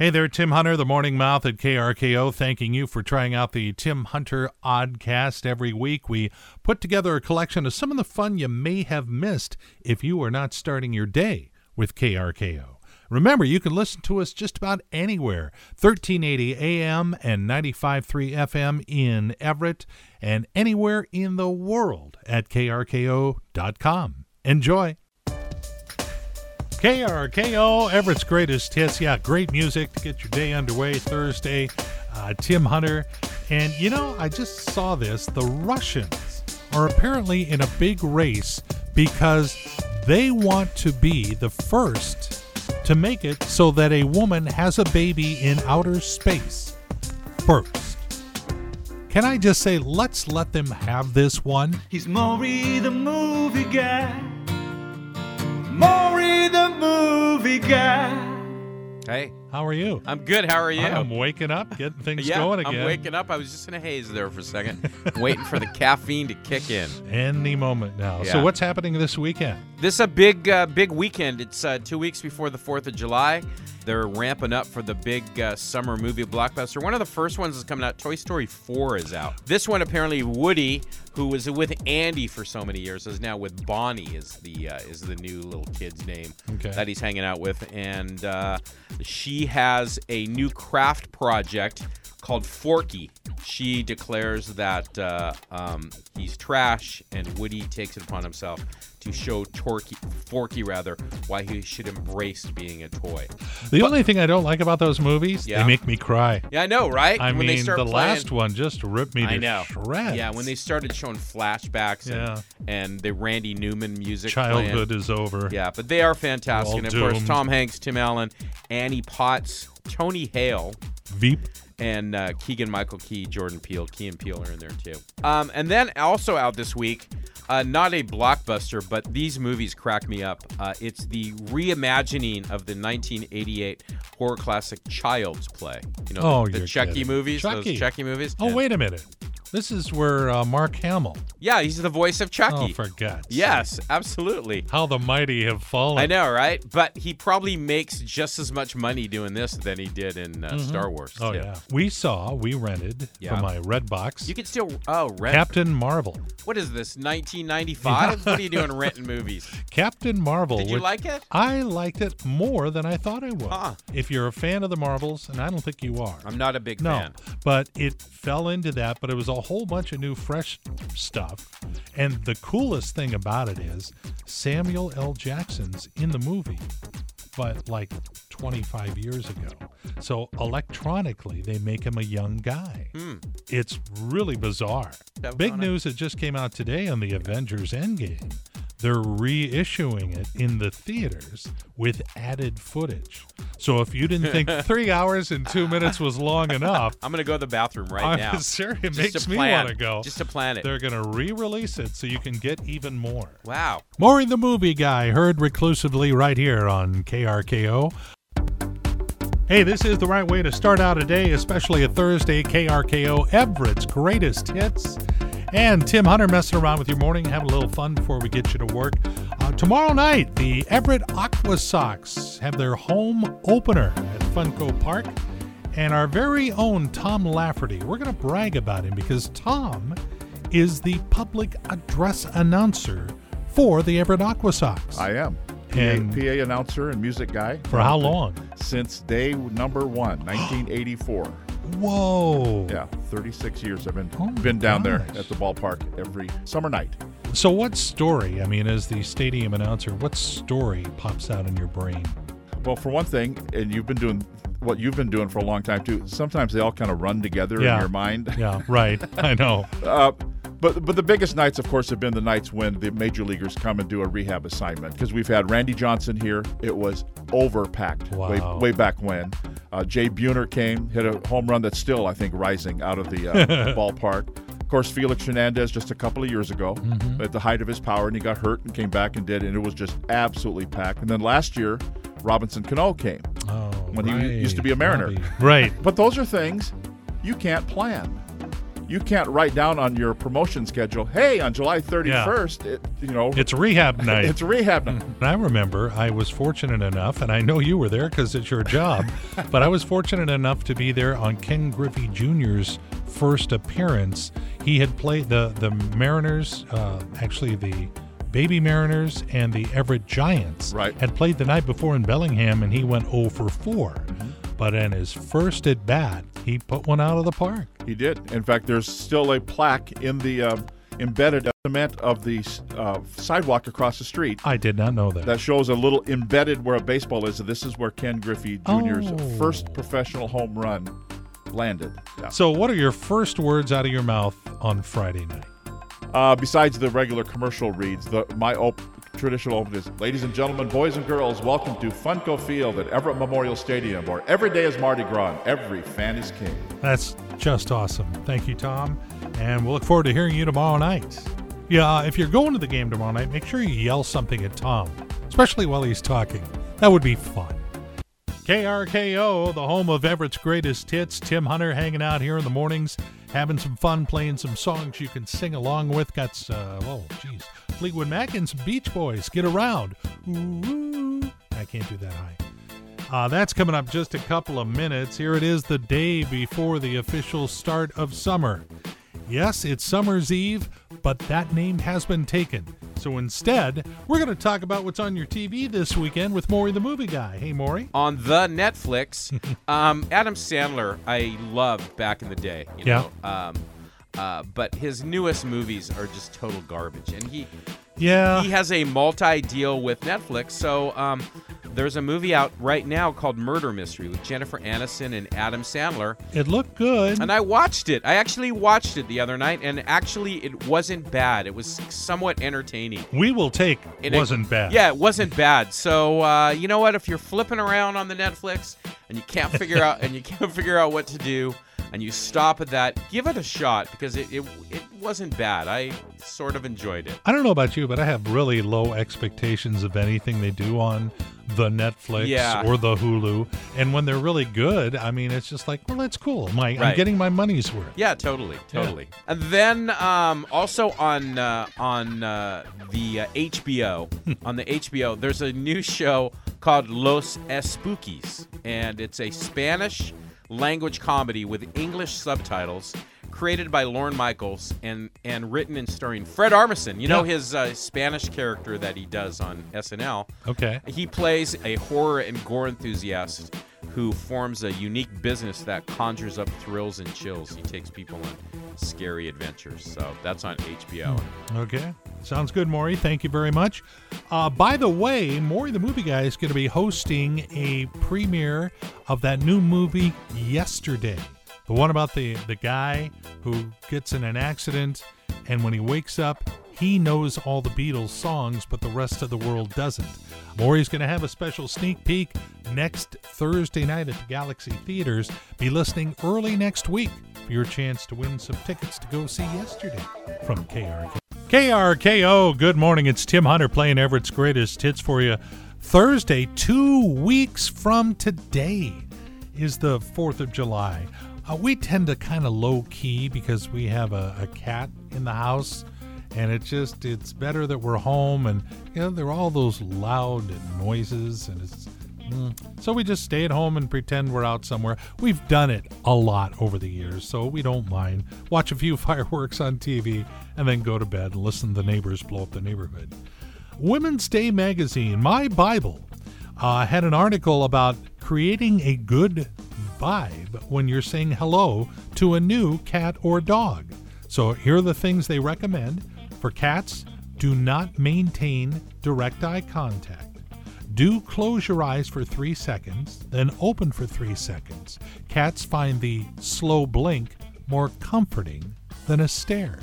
Hey there, Tim Hunter, the Morning Mouth at KRKO, thanking you for trying out the Tim Hunter Oddcast every week. We put together a collection of some of the fun you may have missed if you are not starting your day with KRKO. Remember, you can listen to us just about anywhere 1380 AM and 95.3 FM in Everett and anywhere in the world at krko.com. Enjoy. KRKO, Everett's greatest hits. Yeah, great music to get your day underway Thursday. Uh, Tim Hunter. And you know, I just saw this. The Russians are apparently in a big race because they want to be the first to make it so that a woman has a baby in outer space first. Can I just say, let's let them have this one? He's Maury the movie guy. Maury the movie guy. Hey, How are you? I'm good. How are you? I'm waking up, getting things yeah, going again. I'm waking up. I was just in a haze there for a second, waiting for the caffeine to kick in. Any moment now. So, what's happening this weekend? This is a big, uh, big weekend. It's uh, two weeks before the Fourth of July. They're ramping up for the big uh, summer movie blockbuster. One of the first ones is coming out. Toy Story 4 is out. This one apparently Woody, who was with Andy for so many years, is now with Bonnie. Is the uh, is the new little kid's name Okay. that he's hanging out with, and uh, she has a new craft project called Forky. She declares that uh, um, he's trash, and Woody takes it upon himself to show Torky, Forky rather, why he should embrace being a toy. The only thing I don't like about those movies, Yeah. they make me cry. Yeah, I know, right? I when they mean, the playing, last one just ripped me to I know. shreds. Yeah, when they started showing flashbacks and, Yeah. and the Randy Newman music. playing. childhood is over. Yeah, but they are fantastic. And of course. Tom Hanks, Tim Allen, Annie Potts, Tony Hale, Veep. And uh, Keegan Michael Key, Jordan Peele, Key and Peele are in there too. Um, and then also out this week, uh, not a blockbuster, but these movies crack me up. Uh, it's the reimagining of the 1988 horror classic Child's Play. You know, Oh, the, the Chucky kidding. movies, Chucky. those Chucky movies. Oh, Yeah. wait a minute. This is where uh, Mark Hamill. Yeah, he's the voice of Chucky. Oh, for God's sake. yes, absolutely. How the mighty have fallen. I know, right? But he probably makes just as much money doing this than he did in uh, Star Wars. Oh, too. yeah. We saw, we rented Yeah. from my red box You can still oh rent. Captain Marvel. what is this? 1995? what are you doing renting movies? Captain Marvel. Did you like it? I liked it more than I thought I would. Huh. If you're a fan of the Marvels, and I don't think you are. I'm not a big No, fan. but it fell into that. But it was a whole bunch of new, fresh stuff. And the coolest thing about it is Samuel L. Jackson's in the movie, but like 25 years ago. So electronically, they make him a young guy. It's really bizarre. Big news that just came out today on the Avengers Endgame. They're reissuing it in the theaters with added footage. So if you didn't think three hours and two minutes was long enough, I'm gonna go to the bathroom right I'm now. serious. It makes me want to go. Just to plan it. They're going to re-release it so you can get even more. wow. Maury the Movie Guy, heard reclusively right here on KRKO. Hey, this is the right way to start out a day, especially a Thursday. KRKO, Everett's greatest hits. And Tim Hunter messing around with your morning, having a little fun before we get you to work. Uh, tomorrow night, the Everett Aqua Sox have their home opener at Funko Park. And our very own Tom Lafferty, we're going to brag about him because Tom is the public address announcer for the Everett Aqua Sox. I am. PA, And- PA announcer and music guy. For how long? Since day number one, 1984. Whoa. Yeah, 36 years I've been Oh been down there at the ballpark every summer night. So, what story, I mean, as the stadium announcer, what story pops out in your brain? Well, for one thing, and you've been doing what you've been doing for a long time too. Sometimes they all kind of run together Yeah. in your mind. Yeah, right. I know. Uh, but but the biggest nights, of course, have been the nights when the major leaguers come and do a rehab assignment. Because we've had Randy Johnson here; it was overpacked way Wow. way back when. Uh, Jay Buhner came, hit a home run that's still, I think, rising out of the uh, ballpark. Of course, Felix Hernandez just a couple of years ago Mm-hmm. at the height of his power, and he got hurt and came back and did, and it was just absolutely packed. And then last year, Robinson Cano came. Oh, When he used to be a Mariner. Robbie. Right. But those are things you can't plan. You can't write down on your promotion schedule, hey, on July 31st, it, you know, It's rehab night. it's rehab night. And I remember I was fortunate enough, and I know you were there because it's your job, but I was fortunate enough to be there on Ken Griffey Jr.'s first appearance. He had played the the Mariners, uh, actually the Baby Mariners and the Everett Giants. Right. Had played the night before in Bellingham, and he went 0 for 4. But in his first at bat, he put one out of the park. He did. In fact, there's still a plaque in the uh, embedded cement of the uh, sidewalk across the street I did not know that. that shows a little embedded where a baseball is. This is where Ken Griffey Jr.'s Oh. first professional home run landed. Yeah. so, what are your first words out of your mouth on Friday night? Uh, besides the regular commercial reads, the my op- traditional opening is, "Ladies and gentlemen, boys and girls, welcome to Funko Field at Everett Memorial Stadium, where every day is Mardi Gras, and every fan is king." That's just awesome. Thank you, Tom. And we'll look forward to hearing you tomorrow night. Yeah, if you're going to the game tomorrow night, make sure you yell something at Tom, especially while he's talking. That would be fun. KRKO, the home of Everett's greatest hits. Tim Hunter hanging out here in the mornings, having some fun, playing some songs you can sing along with. Got, uh, oh, geez, Fleetwood Mac and some Beach Boys. Get around. Ooh, I can't do that high. Uh, that's coming up just a couple of minutes. Here it is the day before the official start of summer. Yes, it's summer's eve, but that name has been taken. So instead, we're going to talk about what's on your TV this weekend with Maury the Movie Guy. Hey, Maury. on the Netflix. um, Adam Sandler, I loved back in the day. You Yeah. Know? Um, uh, but his newest movies are just total garbage, and he Yeah. he has a multi deal with Netflix. So um, there's a movie out right now called Murder Mystery with Jennifer Aniston and Adam Sandler, It looked good. and I watched it. I actually watched it the other night, and actually it wasn't bad. It was somewhat entertaining. we will take It- wasn't bad. Yeah, it wasn't bad. So uh, you know what? If you're flipping around on the Netflix and you can't figure out and you can't figure out what to do, and you stop at that, give it a shot because it it, it wasn't bad. I sort of enjoyed it. I don't know about you, but I have really low expectations of anything they do on the Netflix Yeah. or the Hulu. And when they're really good, I mean, it's just like, well, that's cool. My, I'm getting my money's worth. Yeah, totally, totally. And then um, also on uh, on uh, the uh, HBO on the HBO, there's a new show called Los Espookys, and it's a Spanish language comedy with English subtitles. Created by Lorne Michaels and and written and starring Fred Armisen. You know Yeah. his uh, Spanish character that he does on SNL. Okay. He plays a horror and gore enthusiast who forms a unique business that conjures up thrills and chills. He takes people on scary adventures. So that's on HBO. Okay. Sounds good, Maury. Thank you very much. Uh, by the way, Maury the Movie Guy is going to be hosting a premiere of that new movie yesterday. The one about the, the guy who gets in an accident, and when he wakes up, he knows all the Beatles songs, but the rest of the world doesn't. Maury's going to have a special sneak peek next Thursday night at the Galaxy Theaters. Be listening early next week for your chance to win some tickets to go see yesterday from KRK. KRKO, good morning. It's Tim Hunter playing Everett's greatest hits for you. Thursday, two weeks from today, is the 4th of July. Uh, we tend to kind of low key because we have a, a cat in the house, and it just it's better that we're home. And you know, there are all those loud noises, and it's mm. so we just stay at home and pretend we're out somewhere. We've done it a lot over the years, so we don't mind. Watch a few fireworks on TV, and then go to bed and listen to the neighbors blow up the neighborhood. Women's Day magazine, My Bible, uh, had an article about creating a good vibe when you're saying hello to a new cat or dog. So here are the things they recommend. For cats, do not maintain direct eye contact. Do close your eyes for three seconds, then open for three seconds. Cats find the slow blink more comforting than a stare.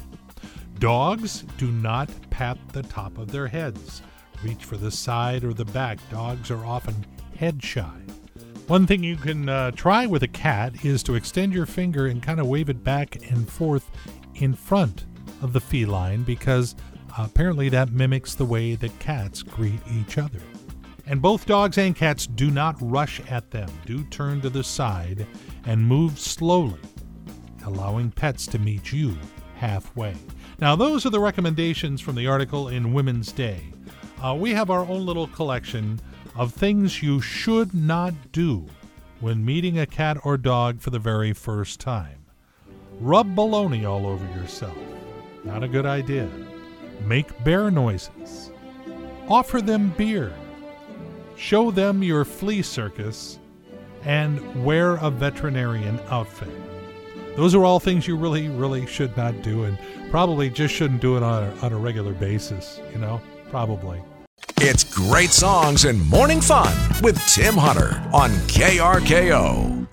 Dogs do not pat the top of their heads. Reach for the side or the back. Dogs are often head shy. One thing you can uh, try with a cat is to extend your finger and kind of wave it back and forth in front of the feline because apparently that mimics the way that cats greet each other. And both dogs and cats do not rush at them. Do turn to the side and move slowly. allowing pets to meet you halfway. Now, those are the recommendations from the article in Women's Day. Uh, we have our own little collection of things you should not do when meeting a cat or dog for the very first time. Rub baloney all over yourself. Not a good idea. Make bear noises. Offer them beer. Show them your flea circus. And wear a veterinarian outfit. Those are all things you really, really should not do and probably just shouldn't do it on a, on a regular basis, you know? Probably. It's great songs and morning fun with Tim Hunter on KRKO.